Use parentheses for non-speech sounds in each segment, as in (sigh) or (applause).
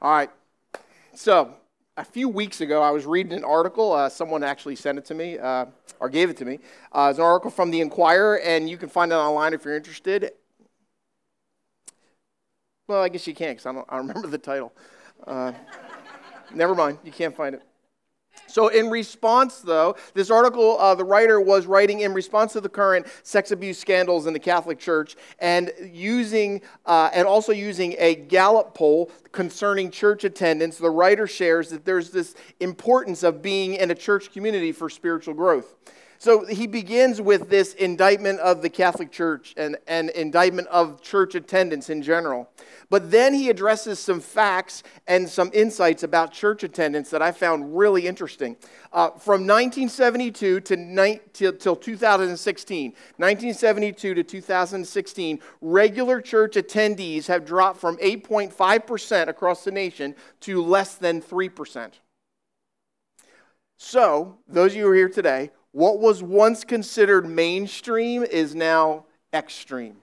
All right. So, a few weeks ago, I was reading an article. Uh, someone actually sent it to me, uh, or gave it to me. Uh, it's an article from the Inquirer, and you can find it online if you're interested. Well, I guess you can't because I don't, I (laughs) remember the title. Uh, never mind, you can't find it. So, in response, though, this article, uh, the writer was writing in response to the current sex abuse scandals in the Catholic Church and using, uh, and also using a Gallup poll concerning church attendance. The writer shares that there's this importance of being in a church community for spiritual growth. So he begins with this indictment of the Catholic Church and, and indictment of church attendance in general. But then he addresses some facts and some insights about church attendance that I found really interesting. Uh, from 1972 to ni- till, till 2016, 1972 to 2016, regular church attendees have dropped from 8.5% across the nation to less than 3%. So, those of you who are here today, what was once considered mainstream is now extreme.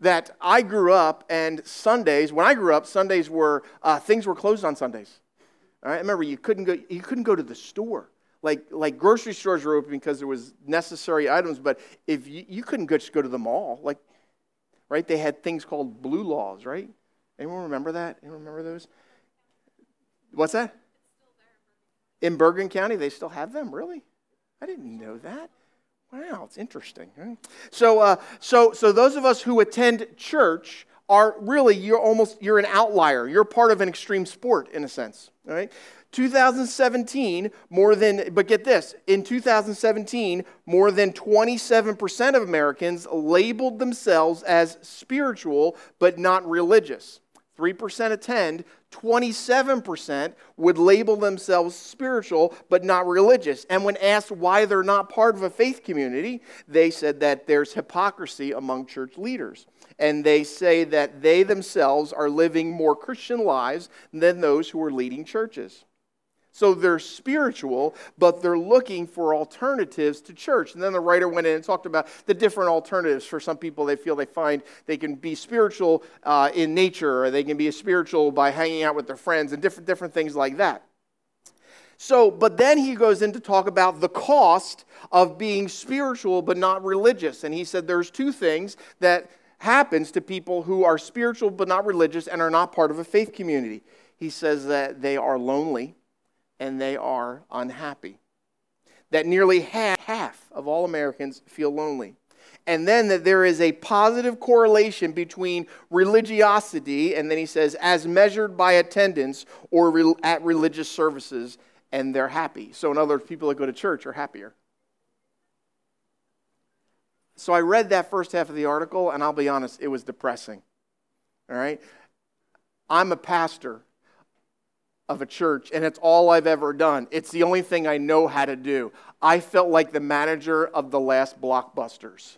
That I grew up, and Sundays, when I grew up, Sundays were, uh, things were closed on Sundays. All right? Remember, you couldn't, go, you couldn't go to the store. Like, like grocery stores were open because there was necessary items, but if you, you couldn't go, just go to the mall. Like, right? They had things called blue laws, right? Anyone remember that? Anyone remember those? What's that? In Bergen County, they still have them, really? I didn't know that. Wow, it's interesting. So, uh, so, so those of us who attend church are really you're almost you're an outlier. You're part of an extreme sport in a sense. Right. 2017, more than, but get this, in 2017, more than 27% of Americans labeled themselves as spiritual but not religious. 3% attend, 27% would label themselves spiritual but not religious. And when asked why they're not part of a faith community, they said that there's hypocrisy among church leaders. And they say that they themselves are living more Christian lives than those who are leading churches. So they're spiritual, but they're looking for alternatives to church. And then the writer went in and talked about the different alternatives. For some people, they feel they find they can be spiritual uh, in nature, or they can be spiritual by hanging out with their friends, and different, different things like that. So, but then he goes in to talk about the cost of being spiritual but not religious. And he said there's two things that happens to people who are spiritual but not religious and are not part of a faith community. He says that they are lonely and they are unhappy. That nearly half, half of all Americans feel lonely. And then that there is a positive correlation between religiosity, and then he says, as measured by attendance or re- at religious services, and they're happy. So, in other words, people that go to church are happier. So, I read that first half of the article, and I'll be honest, it was depressing. All right? I'm a pastor of a church, and it's all I've ever done. It's the only thing I know how to do. I felt like the manager of the last blockbusters.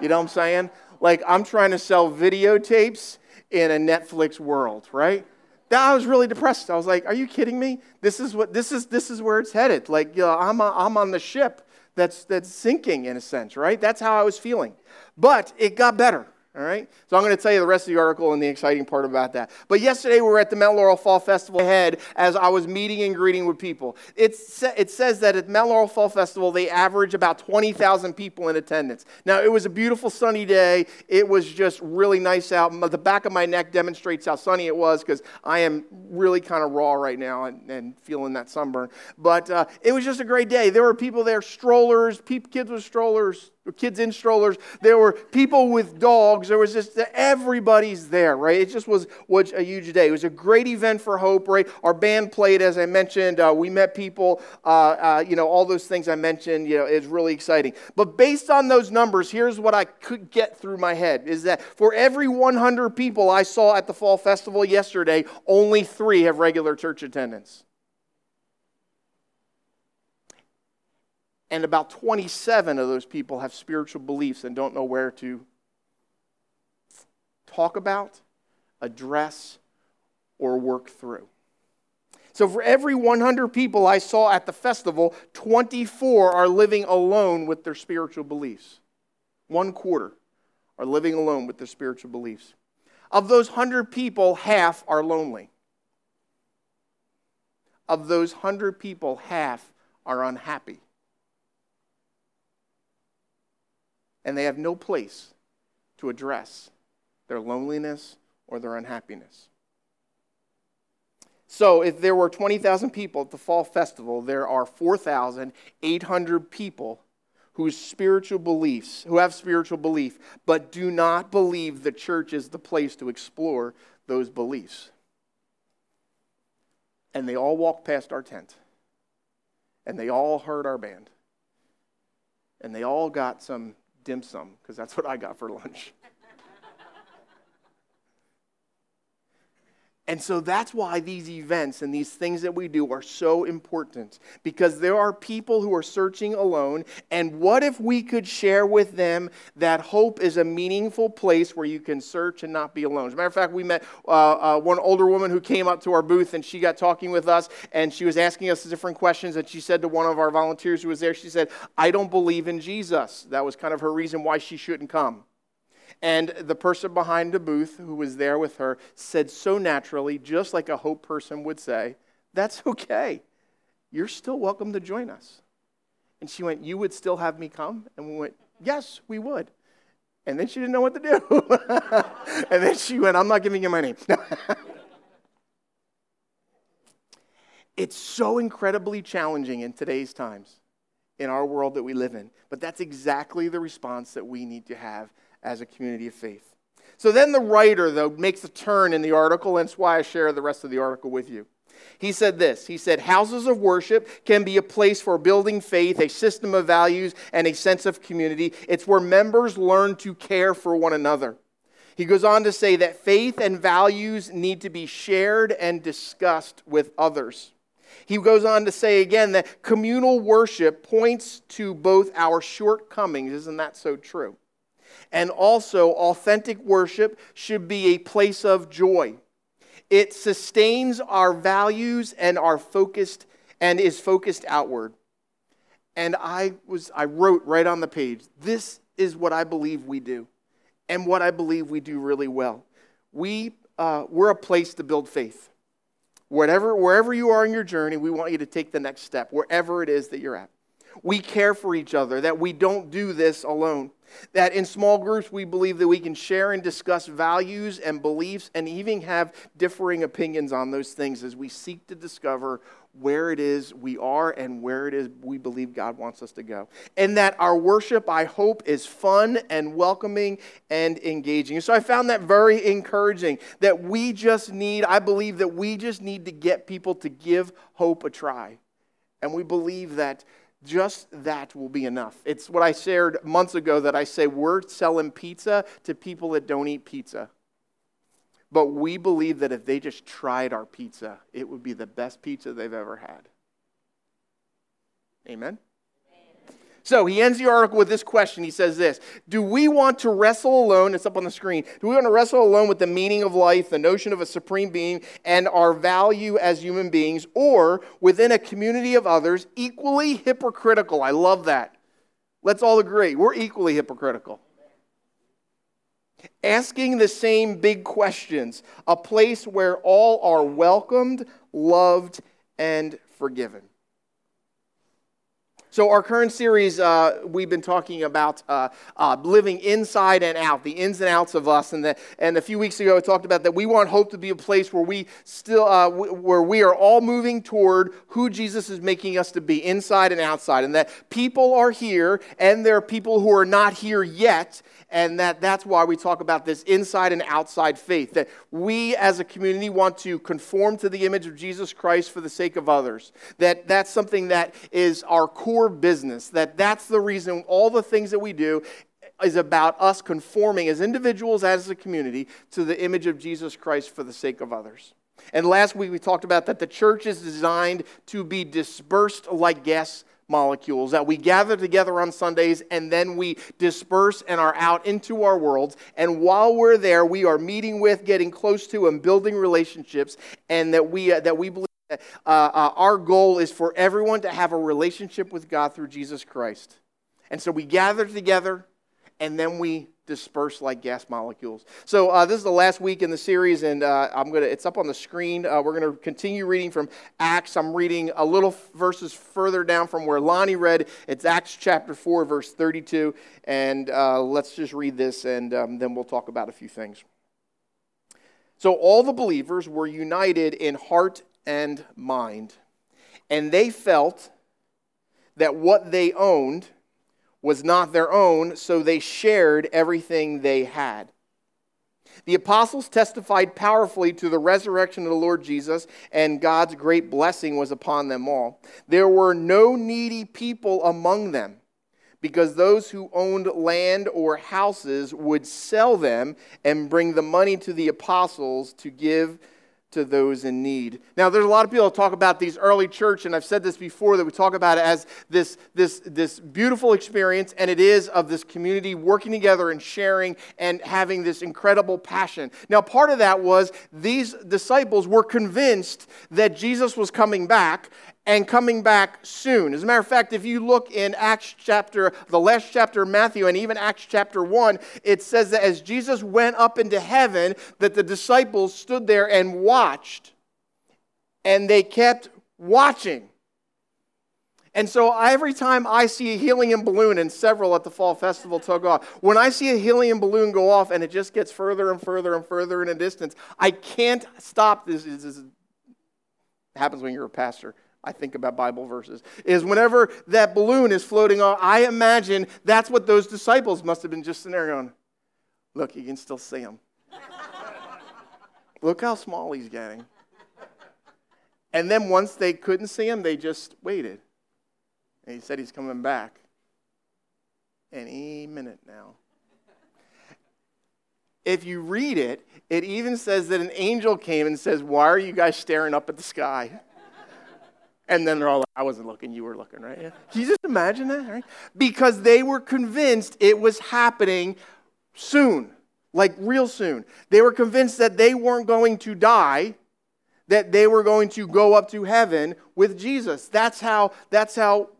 You know what I'm saying? Like I'm trying to sell videotapes in a Netflix world, right? That I was really depressed. I was like, "Are you kidding me? This is what this is. This is where it's headed. Like, you know, I'm a, I'm on the ship that's that's sinking in a sense, right? That's how I was feeling. But it got better. All right? So I'm going to tell you the rest of the article and the exciting part about that. But yesterday we were at the Mount Laurel Fall Festival ahead as I was meeting and greeting with people. It's, it says that at Mount Laurel Fall Festival they average about 20,000 people in attendance. Now it was a beautiful sunny day. It was just really nice out. The back of my neck demonstrates how sunny it was because I am really kind of raw right now and, and feeling that sunburn. But uh, it was just a great day. There were people there, strollers, kids with strollers, kids in strollers. There were people with dogs. There was just everybody's there, right? It just was, was a huge day. It was a great event for Hope, right? Our band played, as I mentioned. Uh, we met people, uh, uh, you know, all those things I mentioned. You know, it's really exciting. But based on those numbers, here's what I could get through my head: is that for every 100 people I saw at the fall festival yesterday, only three have regular church attendance. And about 27 of those people have spiritual beliefs and don't know where to talk about, address, or work through. So, for every 100 people I saw at the festival, 24 are living alone with their spiritual beliefs. One quarter are living alone with their spiritual beliefs. Of those 100 people, half are lonely. of those 100 people, half are unhappy. And they have no place to address their loneliness or their unhappiness. So, if there were 20,000 people at the fall festival, there are 4,800 people whose spiritual beliefs, who have spiritual belief, but do not believe the church is the place to explore those beliefs. And they all walked past our tent. And they all heard our band. And they all got some dim sum, because that's what I got for lunch. (laughs) And so that's why these events and these things that we do are so important because there are people who are searching alone. And what if we could share with them that hope is a meaningful place where you can search and not be alone? As a matter of fact, we met uh, uh, one older woman who came up to our booth and she got talking with us and she was asking us different questions. And she said to one of our volunteers who was there, she said, I don't believe in Jesus. That was kind of her reason why she shouldn't come. And the person behind the booth who was there with her said so naturally, just like a hope person would say, That's okay. You're still welcome to join us. And she went, You would still have me come? And we went, Yes, we would. And then she didn't know what to do. (laughs) and then she went, I'm not giving you my name. (laughs) it's so incredibly challenging in today's times, in our world that we live in. But that's exactly the response that we need to have as a community of faith. So then the writer, though, makes a turn in the article, and that's why I share the rest of the article with you. He said this He said, Houses of worship can be a place for building faith, a system of values, and a sense of community. It's where members learn to care for one another. He goes on to say that faith and values need to be shared and discussed with others. He goes on to say again that communal worship points to both our shortcomings. Isn't that so true? And also, authentic worship should be a place of joy. It sustains our values and our focused and is focused outward. And I was I wrote right on the page, this is what I believe we do, and what I believe we do really well. We uh, we're a place to build faith. Whatever, wherever you are in your journey, we want you to take the next step, wherever it is that you're at. We care for each other, that we don't do this alone. That in small groups, we believe that we can share and discuss values and beliefs and even have differing opinions on those things as we seek to discover where it is we are and where it is we believe God wants us to go. And that our worship, I hope, is fun and welcoming and engaging. So I found that very encouraging that we just need, I believe that we just need to get people to give hope a try. And we believe that just that will be enough. It's what I shared months ago that I say we're selling pizza to people that don't eat pizza. But we believe that if they just tried our pizza, it would be the best pizza they've ever had. Amen? So he ends the article with this question. He says this Do we want to wrestle alone? It's up on the screen. Do we want to wrestle alone with the meaning of life, the notion of a supreme being, and our value as human beings, or within a community of others, equally hypocritical? I love that. Let's all agree. We're equally hypocritical. Asking the same big questions, a place where all are welcomed, loved, and forgiven. So, our current series, uh, we've been talking about uh, uh, living inside and out, the ins and outs of us. And, the, and a few weeks ago, I talked about that we want hope to be a place where we still, uh, where we are all moving toward who Jesus is making us to be, inside and outside. And that people are here, and there are people who are not here yet, and that that's why we talk about this inside and outside faith that we as a community want to conform to the image of jesus christ for the sake of others that that's something that is our core business that that's the reason all the things that we do is about us conforming as individuals as a community to the image of jesus christ for the sake of others and last week we talked about that the church is designed to be dispersed like gas molecules that we gather together on Sundays and then we disperse and are out into our worlds. And while we're there, we are meeting with, getting close to, and building relationships. And that we, uh, that we believe uh, uh, our goal is for everyone to have a relationship with God through Jesus Christ. And so we gather together and then we disperse like gas molecules. So uh, this is the last week in the series, and uh, I'm gonna. It's up on the screen. Uh, we're gonna continue reading from Acts. I'm reading a little verses further down from where Lonnie read. It's Acts chapter four, verse 32, and uh, let's just read this, and um, then we'll talk about a few things. So all the believers were united in heart and mind, and they felt that what they owned was not their own, so they shared everything they had. The apostles testified powerfully to the resurrection of the Lord Jesus, and God's great blessing was upon them all. There were no needy people among them, because those who owned land or houses would sell them and bring the money to the apostles to give to those in need. Now, there's a lot of people talk about these early church, and I've said this before that we talk about it as this, this, this beautiful experience, and it is of this community working together and sharing and having this incredible passion. Now, part of that was these disciples were convinced that Jesus was coming back, and coming back soon. As a matter of fact, if you look in Acts chapter, the last chapter of Matthew, and even Acts chapter 1, it says that as Jesus went up into heaven, that the disciples stood there and watched, and they kept watching. And so every time I see a helium balloon, and several at the Fall Festival took off, when I see a helium balloon go off and it just gets further and further and further in a distance, I can't stop this. This, this happens when you're a pastor. I think about Bible verses, is whenever that balloon is floating off, I imagine that's what those disciples must have been just sitting there going, Look, you can still see him. (laughs) Look how small he's getting. And then once they couldn't see him, they just waited. And he said he's coming back any minute now. If you read it, it even says that an angel came and says, Why are you guys staring up at the sky? And then they're all like, I wasn't looking, you were looking, right? Yeah. Can you just imagine that, right? Because they were convinced it was happening soon, like real soon. They were convinced that they weren't going to die, that they were going to go up to heaven with Jesus. That's how, that's how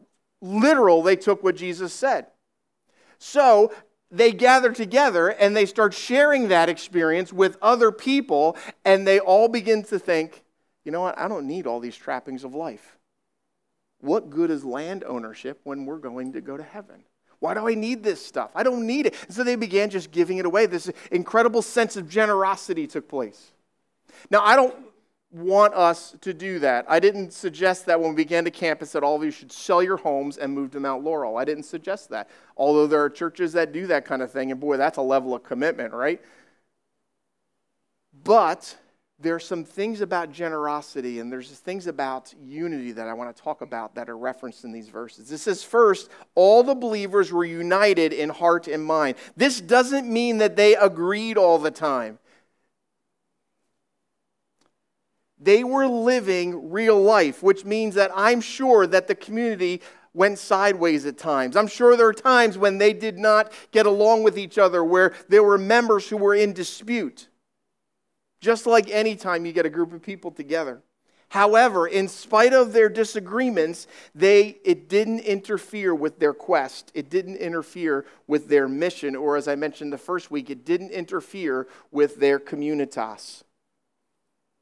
literal they took what Jesus said. So they gather together and they start sharing that experience with other people, and they all begin to think, you know what? I don't need all these trappings of life. What good is land ownership when we're going to go to heaven? Why do I need this stuff? I don't need it. And so they began just giving it away. This incredible sense of generosity took place. Now, I don't want us to do that. I didn't suggest that when we began to campus that all of you should sell your homes and move to Mount Laurel. I didn't suggest that. Although there are churches that do that kind of thing, and boy, that's a level of commitment, right? But there are some things about generosity and there's things about unity that I want to talk about that are referenced in these verses. This says, first, all the believers were united in heart and mind. This doesn't mean that they agreed all the time. They were living real life, which means that I'm sure that the community went sideways at times. I'm sure there are times when they did not get along with each other, where there were members who were in dispute just like any time you get a group of people together. However, in spite of their disagreements, they, it didn't interfere with their quest. It didn't interfere with their mission, or as I mentioned the first week, it didn't interfere with their communitas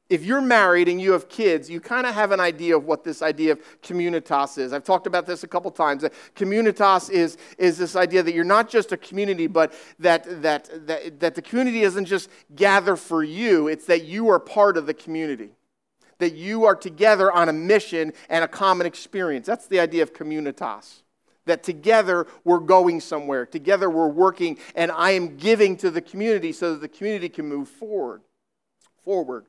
if you're married and you have kids, you kind of have an idea of what this idea of communitas is. I've talked about this a couple times. Communitas is, is this idea that you're not just a community, but that, that, that, that the community doesn't just gather for you, it's that you are part of the community. That you are together on a mission and a common experience. That's the idea of communitas. That together we're going somewhere, together we're working, and I am giving to the community so that the community can move forward. Forward.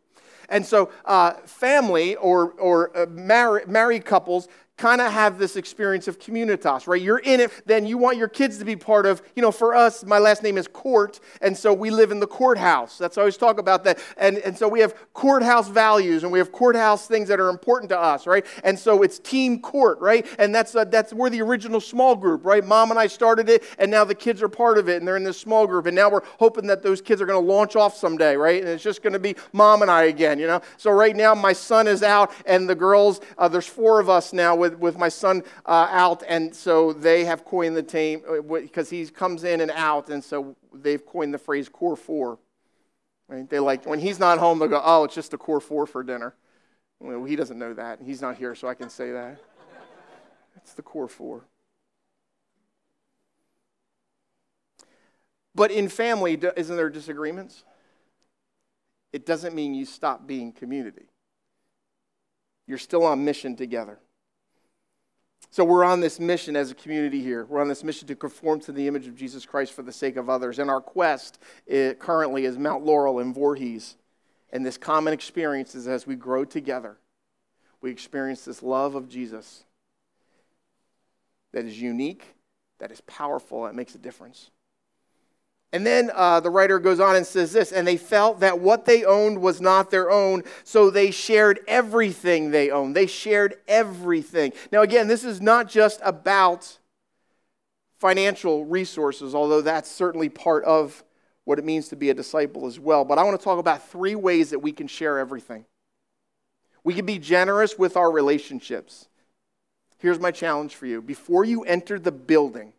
And so, uh, family or, or uh, married couples kind of have this experience of communitas, right? You're in it, then you want your kids to be part of, you know, for us, my last name is Court, and so we live in the courthouse. That's I always talk about that. And, and so we have courthouse values and we have courthouse things that are important to us, right? And so it's team court, right? And that's, uh, that's we're the original small group, right? Mom and I started it, and now the kids are part of it, and they're in this small group, and now we're hoping that those kids are going to launch off someday, right? And it's just going to be mom and I again, you know? So right now my son is out, and the girls, uh, there's four of us now with with, with my son uh, out, and so they have coined the team because he comes in and out, and so they've coined the phrase core four. Right? They like, when he's not home, they'll go, oh, it's just a core four for dinner. Well, he doesn't know that. He's not here, so I can say that. It's the core four. But in family, isn't there disagreements? It doesn't mean you stop being community. You're still on mission together. So we're on this mission as a community here. We're on this mission to conform to the image of Jesus Christ for the sake of others. And our quest eh, currently is Mount Laurel and Voorhees. And this common experience is as we grow together, we experience this love of Jesus that is unique, that is powerful, that makes a difference. And then uh, the writer goes on and says this, and they felt that what they owned was not their own, so they shared everything they owned. They shared everything. Now, again, this is not just about financial resources, although that's certainly part of what it means to be a disciple as well. But I want to talk about three ways that we can share everything. We can be generous with our relationships. Here's my challenge for you. Before you enter the building,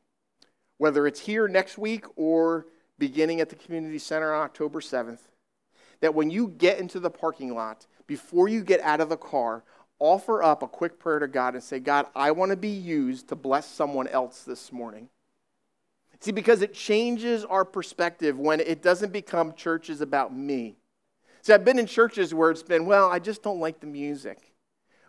whether it's here next week or beginning at the community center on October 7th, that when you get into the parking lot, before you get out of the car, offer up a quick prayer to God and say, God, I want to be used to bless someone else this morning. See, because it changes our perspective when it doesn't become churches about me. See, I've been in churches where it's been, well, I just don't like the music.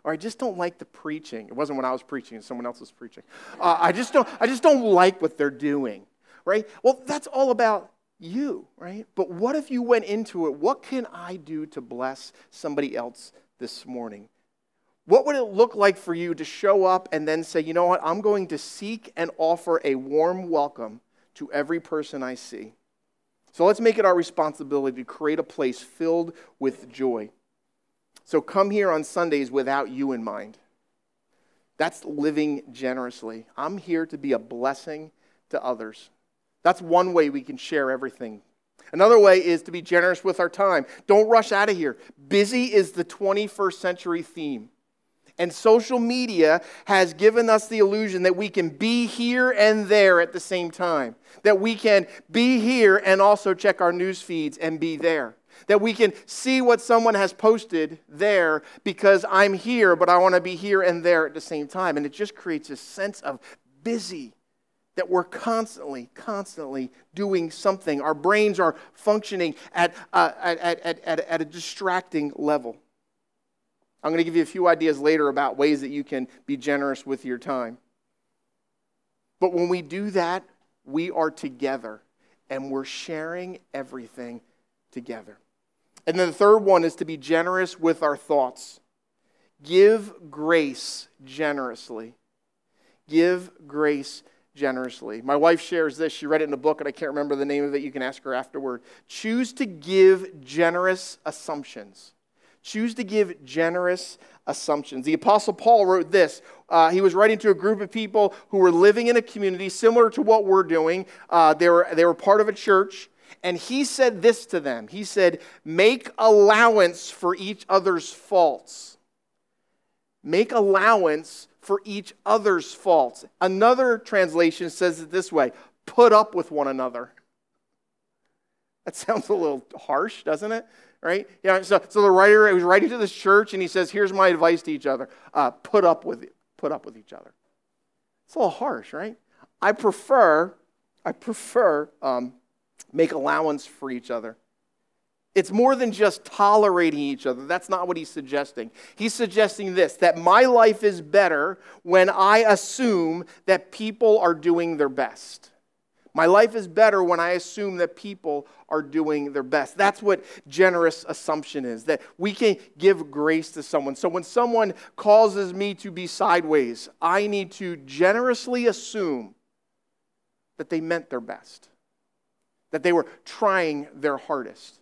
Or I just don't like the preaching. It wasn't when I was preaching, someone else was preaching. Uh, I, just don't, I just don't like what they're doing right? Well, that's all about you, right? But what if you went into it? What can I do to bless somebody else this morning? What would it look like for you to show up and then say, you know what, I'm going to seek and offer a warm welcome to every person I see? So let's make it our responsibility to create a place filled with joy. So come here on Sundays without you in mind. That's living generously. I'm here to be a blessing to others. That's one way we can share everything. Another way is to be generous with our time. Don't rush out of here. Busy is the 21st century theme. And social media has given us the illusion that we can be here and there at the same time. That we can be here and also check our news feeds and be there. That we can see what someone has posted there because I'm here, but I want to be here and there at the same time. And it just creates a sense of busy that we're constantly, constantly doing something. Our brains are functioning at, uh, at, at, at, at a distracting level. I'm going to give you a few ideas later about ways that you can be generous with your time. But when we do that, we are together and we're sharing everything together. And then the third one is to be generous with our thoughts. Give grace generously. Give grace generously. My wife shares this. She read it in a book, and I can't remember the name of it. You can ask her afterward. Choose to give generous assumptions. Choose to give generous assumptions. The Apostle Paul wrote this. Uh, he was writing to a group of people who were living in a community similar to what we're doing. Uh, they, were, they were part of a church. And he said this to them He said, Make allowance for each other's faults. Make allowance for each other's faults. Another translation says it this way put up with one another. That sounds a little harsh, doesn't it? Right? Yeah. So, so the writer he was writing to this church, and he says, "Here's my advice to each other: uh, put up with put up with each other." It's a little harsh, right? I prefer, I prefer um, make allowance for each other. It's more than just tolerating each other. That's not what he's suggesting. He's suggesting this that my life is better when I assume that people are doing their best. My life is better when I assume that people are doing their best. That's what generous assumption is that we can give grace to someone. So when someone causes me to be sideways, I need to generously assume that they meant their best, that they were trying their hardest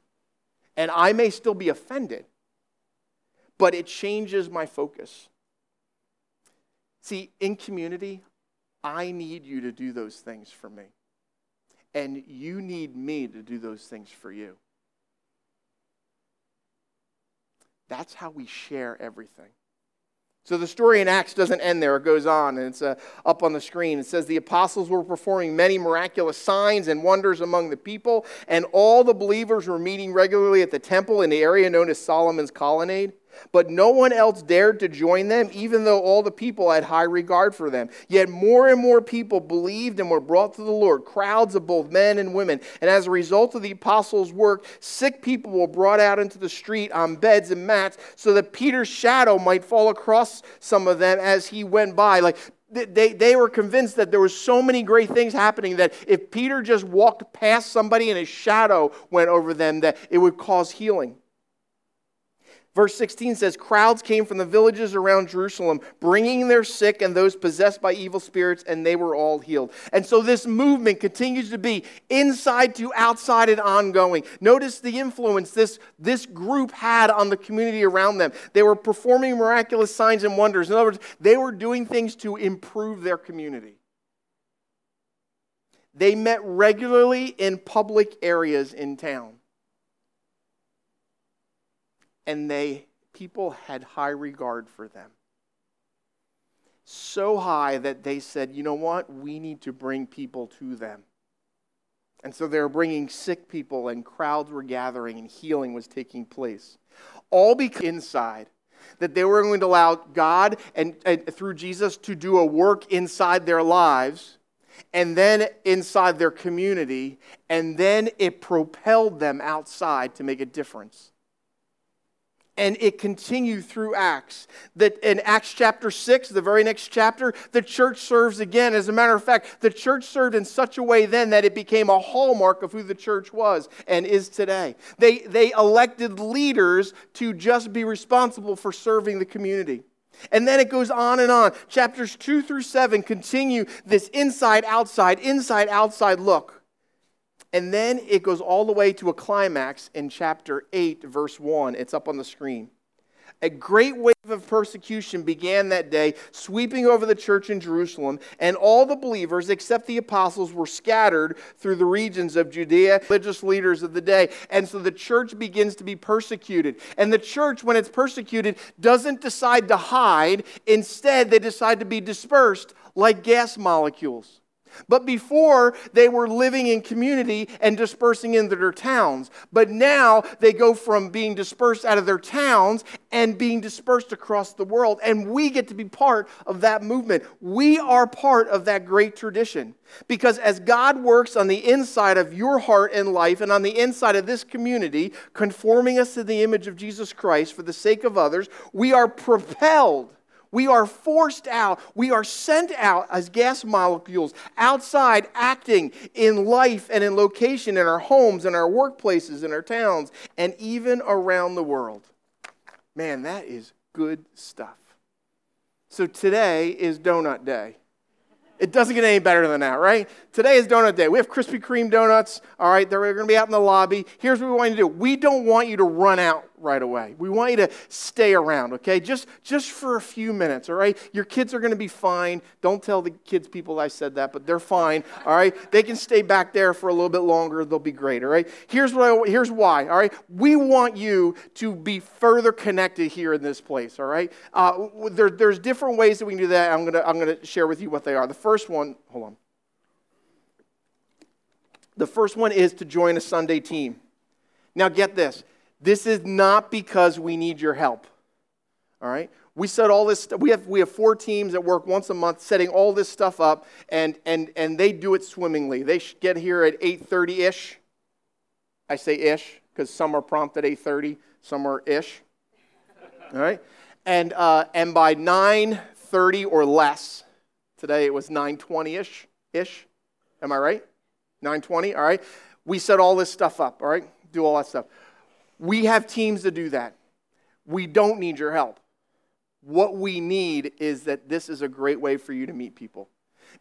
and I may still be offended, but it changes my focus. See, in community, I need you to do those things for me. And you need me to do those things for you. That's how we share everything. So the story in Acts doesn't end there. It goes on, and it's uh, up on the screen. It says the apostles were performing many miraculous signs and wonders among the people, and all the believers were meeting regularly at the temple in the area known as Solomon's Colonnade. But no one else dared to join them, even though all the people had high regard for them. Yet more and more people believed and were brought to the Lord, crowds of both men and women. And as a result of the apostles' work, sick people were brought out into the street on beds and mats so that Peter's shadow might fall across some of them as he went by. Like they, they were convinced that there were so many great things happening that if Peter just walked past somebody and his shadow went over them, that it would cause healing. Verse 16 says, Crowds came from the villages around Jerusalem, bringing their sick and those possessed by evil spirits, and they were all healed. And so this movement continues to be inside to outside and ongoing. Notice the influence this, this group had on the community around them. They were performing miraculous signs and wonders. In other words, they were doing things to improve their community. They met regularly in public areas in town and they people had high regard for them. So high that they said, "You know what? We need to bring people to them." And so they were bringing sick people, and crowds were gathering, and healing was taking place. All because inside that they were going to allow God and, and, through Jesus to do a work inside their lives and then inside their community, and then it propelled them outside to make a difference and it continued through Acts. That in Acts chapter 6, the very next chapter, the church serves again. As a matter of fact, the church served in such a way then that it became a hallmark of who the church was and is today. They, they elected leaders to just be responsible for serving the community. And then it goes on and on. Chapters 2 through 7 continue this inside outside, inside outside look. And then it goes all the way to a climax in chapter 8, verse 1. It's up on the screen. A great wave of persecution began that day, sweeping over the church in Jerusalem, and all the believers, except the apostles, were scattered through the regions of Judea, religious leaders of the day. And so the church begins to be persecuted. And the church, when it's persecuted, doesn't decide to hide. Instead, they decide to be dispersed like gas molecules. But before, they were living in community and dispersing into their towns. But now they go from being dispersed out of their towns and being dispersed across the world. And we get to be part of that movement. We are part of that great tradition. Because as God works on the inside of your heart and life and on the inside of this community, conforming us to the image of Jesus Christ for the sake of others, we are propelled we are forced out. We are sent out as gas molecules outside, acting in life and in location, in our homes, in our workplaces, in our towns, and even around the world. Man, that is good stuff. So today is Donut Day. It doesn't get any better than that, right? Today is donut day. We have Krispy Kreme donuts, all right? They're going to be out in the lobby. Here's what we want you to do. We don't want you to run out right away. We want you to stay around, okay? Just just for a few minutes, all right? Your kids are going to be fine. Don't tell the kids people I said that, but they're fine, all right? They can stay back there for a little bit longer. They'll be great, all right? Here's what I, here's why, all right? We want you to be further connected here in this place, all right? Uh, there, there's different ways that we can do that. I'm going to I'm going to share with you what they are. The first one, hold on. The first one is to join a Sunday team. Now, get this this is not because we need your help. All right? We set all this we have we have four teams that work once a month setting all this stuff up and and and they do it swimmingly. They get here at 8:30ish. I say ish because some are prompt at 8:30, some are ish. All right? And uh, and by 9:30 or less, today it was 9:20ish ish. Am I right? 9:20, all right? We set all this stuff up, all right? Do all that stuff. We have teams to do that. We don't need your help. What we need is that this is a great way for you to meet people.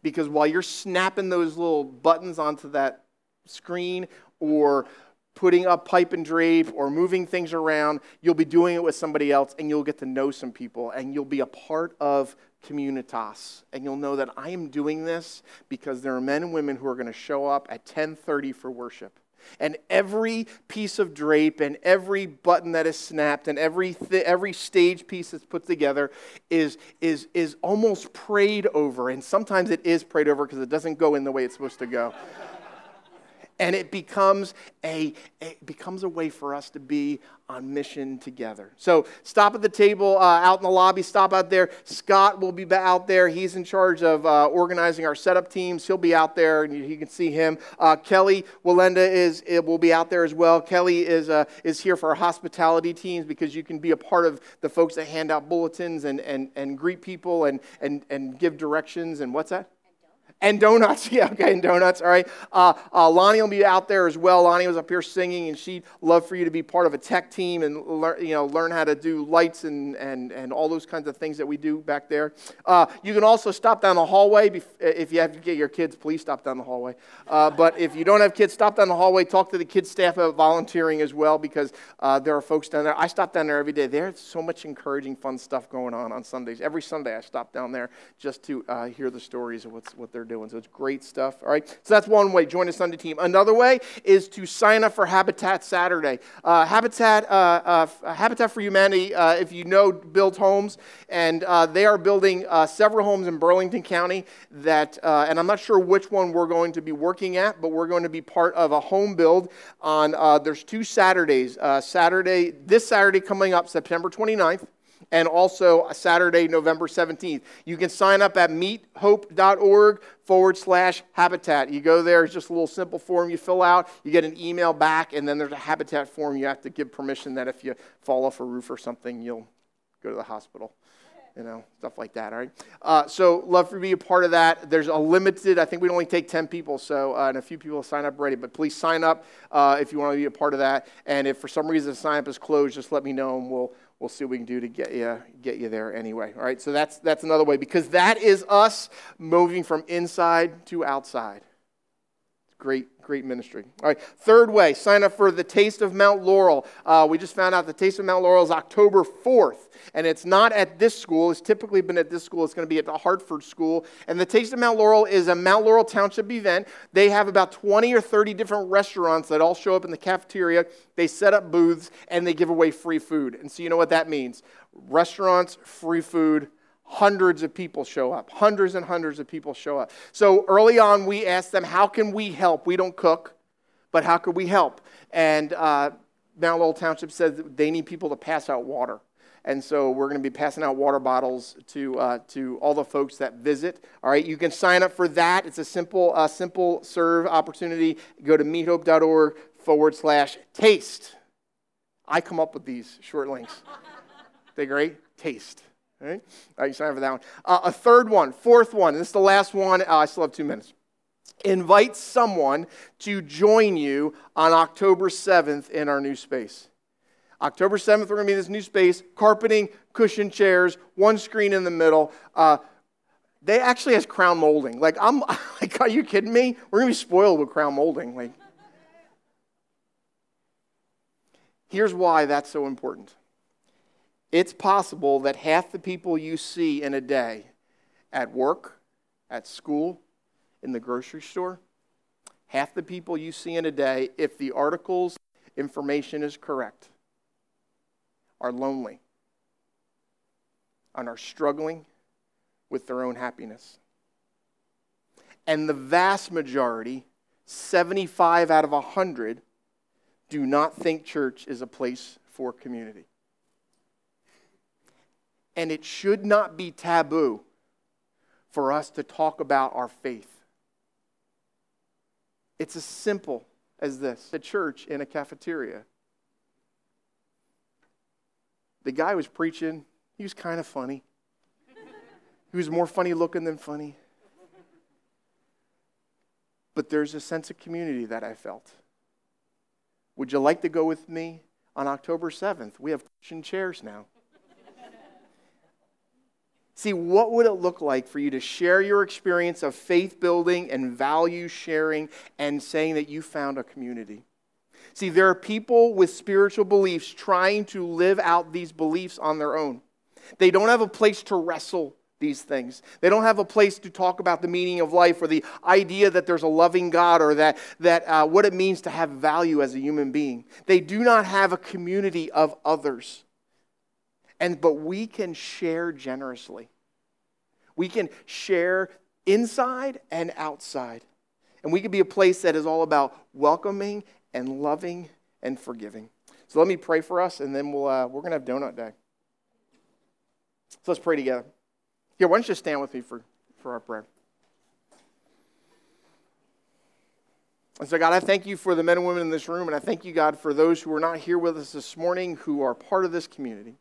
Because while you're snapping those little buttons onto that screen or putting up pipe and drape or moving things around, you'll be doing it with somebody else and you'll get to know some people and you'll be a part of communitas and you'll know that I am doing this because there are men and women who are going to show up at 10:30 for worship And every piece of drape and every button that is snapped and every, every stage piece that's put together is, is, is almost prayed over. And sometimes it is prayed over because it doesn't go in the way it's supposed to go and it becomes a it becomes a way for us to be on mission together. So stop at the table uh, out in the lobby. Stop out there. Scott will be out there. He's in charge of uh, organizing our setup teams. He'll be out there, and you, you can see him. Uh, Kelly Walenda is will be out there as well. Kelly is uh, is here for our hospitality teams because you can be a part of the folks that hand out bulletins and and, and greet people and and and give directions and what's that? And donuts, (laughs) yeah, okay, and donuts, all right. Uh, uh, Lonnie will be out there as well. Lonnie was up here singing, and she'd love for you to be part of a tech team and learn, you know, learn how to do lights and, and, and all those kinds of things that we do back there. Uh, you can also stop down the hallway. If you have to get your kids, please stop down the hallway. Uh, but if you don't have kids, stop down the hallway. Talk to the kids' staff about volunteering as well because uh, there are folks down there. I stop down there every day. There's so much encouraging, fun stuff going on on Sundays. Every Sunday I stop down there just to uh, hear the stories of what's, what they're doing. So it's great stuff. All right. So that's one way. Join a Sunday team. Another way is to sign up for Habitat Saturday. Uh, Habitat, uh, uh, Habitat for Humanity, uh, if you know, builds homes, and uh, they are building uh, several homes in Burlington County. That, and I'm not sure which one we're going to be working at, but we're going to be part of a home build on. there's two Saturdays. Saturday, this Saturday coming up, September 29th and also Saturday, November 17th. You can sign up at meethope.org forward slash habitat. You go there, it's just a little simple form you fill out, you get an email back, and then there's a habitat form you have to give permission that if you fall off a roof or something, you'll go to the hospital. You know, stuff like that, all right? Uh, so, love for be a part of that. There's a limited, I think we only take 10 people, so, uh, and a few people sign up already, but please sign up uh, if you want to be a part of that. And if for some reason the sign up is closed, just let me know and we'll, we'll see what we can do to get you get you there anyway. All right, so that's that's another way because that is us moving from inside to outside. Great, great ministry. All right, third way, sign up for the Taste of Mount Laurel. Uh, we just found out the Taste of Mount Laurel is October 4th, and it's not at this school. It's typically been at this school. It's going to be at the Hartford School. And the Taste of Mount Laurel is a Mount Laurel Township event. They have about 20 or 30 different restaurants that all show up in the cafeteria. They set up booths, and they give away free food. And so you know what that means restaurants, free food, hundreds of people show up. Hundreds and hundreds of people show up. So early on, we asked them, How can we help? We don't cook, but how can we help? And uh, Mount Laurel Township says they need people to pass out water. And so we're going to be passing out water bottles to, uh, to all the folks that visit. All right, you can sign up for that. It's a simple, uh, simple serve opportunity. Go to meethope.org forward slash taste. I come up with these short links. they great? Taste. All right? You sign up for that one. Uh, a third one, fourth one, this is the last one. Uh, I still have two minutes. Invite someone to join you on October 7th in our new space. October 7th, we're going to be in this new space, carpeting, cushion chairs, one screen in the middle. Uh, they actually has crown molding. Like, I'm (laughs) like, are you kidding me? We're going to be spoiled with crown molding. Like, here's why that's so important it's possible that half the people you see in a day at work, at school, in the grocery store, half the people you see in a day, if the article's information is correct, are lonely and are struggling with their own happiness. And the vast majority, 75 out of 100, do not think church is a place for community. And it should not be taboo for us to talk about our faith. It's as simple as this a church in a cafeteria. The guy was preaching, he was kind of funny. He was more funny looking than funny. But there's a sense of community that I felt. Would you like to go with me on October 7th? We have cushion chairs now. See, what would it look like for you to share your experience of faith building and value sharing and saying that you found a community? See, there are people with spiritual beliefs trying to live out these beliefs on their own. They don't have a place to wrestle these things. They don't have a place to talk about the meaning of life or the idea that there's a loving God or that, that uh, what it means to have value as a human being. They do not have a community of others. And, but we can share generously. We can share inside and outside. And we can be a place that is all about welcoming and loving and forgiving. So let me pray for us, and then we'll, uh, we're going to have donut day. So let's pray together. Here, why don't you stand with me for, for our prayer? And so, God, I thank you for the men and women in this room, and I thank you, God, for those who are not here with us this morning who are part of this community.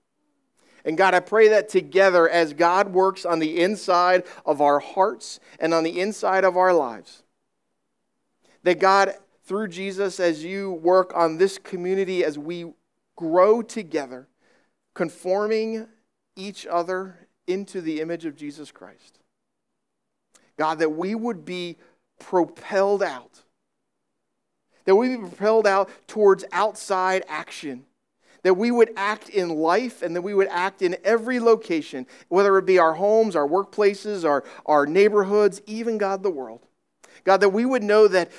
And God, I pray that together, as God works on the inside of our hearts and on the inside of our lives, that God, through Jesus, as you work on this community, as we grow together, conforming each other into the image of Jesus Christ. God, that we would be propelled out, that we be propelled out towards outside action, that we would act in life and that we would act in every location, whether it be our homes, our workplaces, our, our neighborhoods, even God, the world. God, that we would know that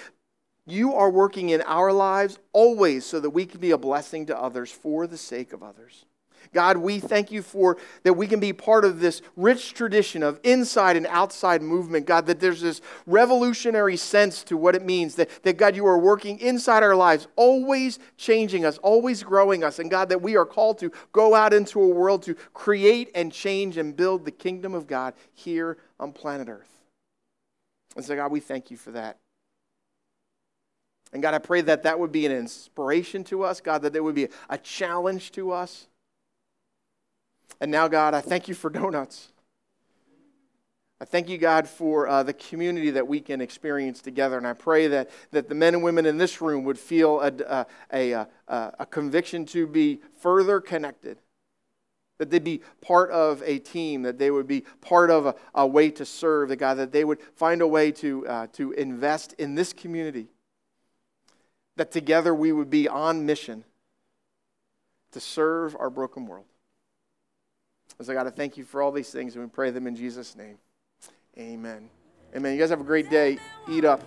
you are working in our lives always so that we can be a blessing to others for the sake of others. God, we thank you for that we can be part of this rich tradition of inside and outside movement. God, that there's this revolutionary sense to what it means that, that God, you are working inside our lives, always changing us, always growing us. And God, that we are called to go out into a world to create and change and build the kingdom of God here on planet Earth. And so, God, we thank you for that. And God, I pray that that would be an inspiration to us, God, that there would be a challenge to us. And now, God, I thank you for (laughs) donuts. I thank you, God, for uh, the community that we can experience together. And I pray that, that the men and women in this room would feel a, a, a, a conviction to be further connected, that they'd be part of a team, that they would be part of a, a way to serve, that God, that they would find a way to, uh, to invest in this community, that together we would be on mission to serve our broken world. So, God, I thank you for all these things, and we pray them in Jesus' name. Amen. Amen. You guys have a great day. Eat up.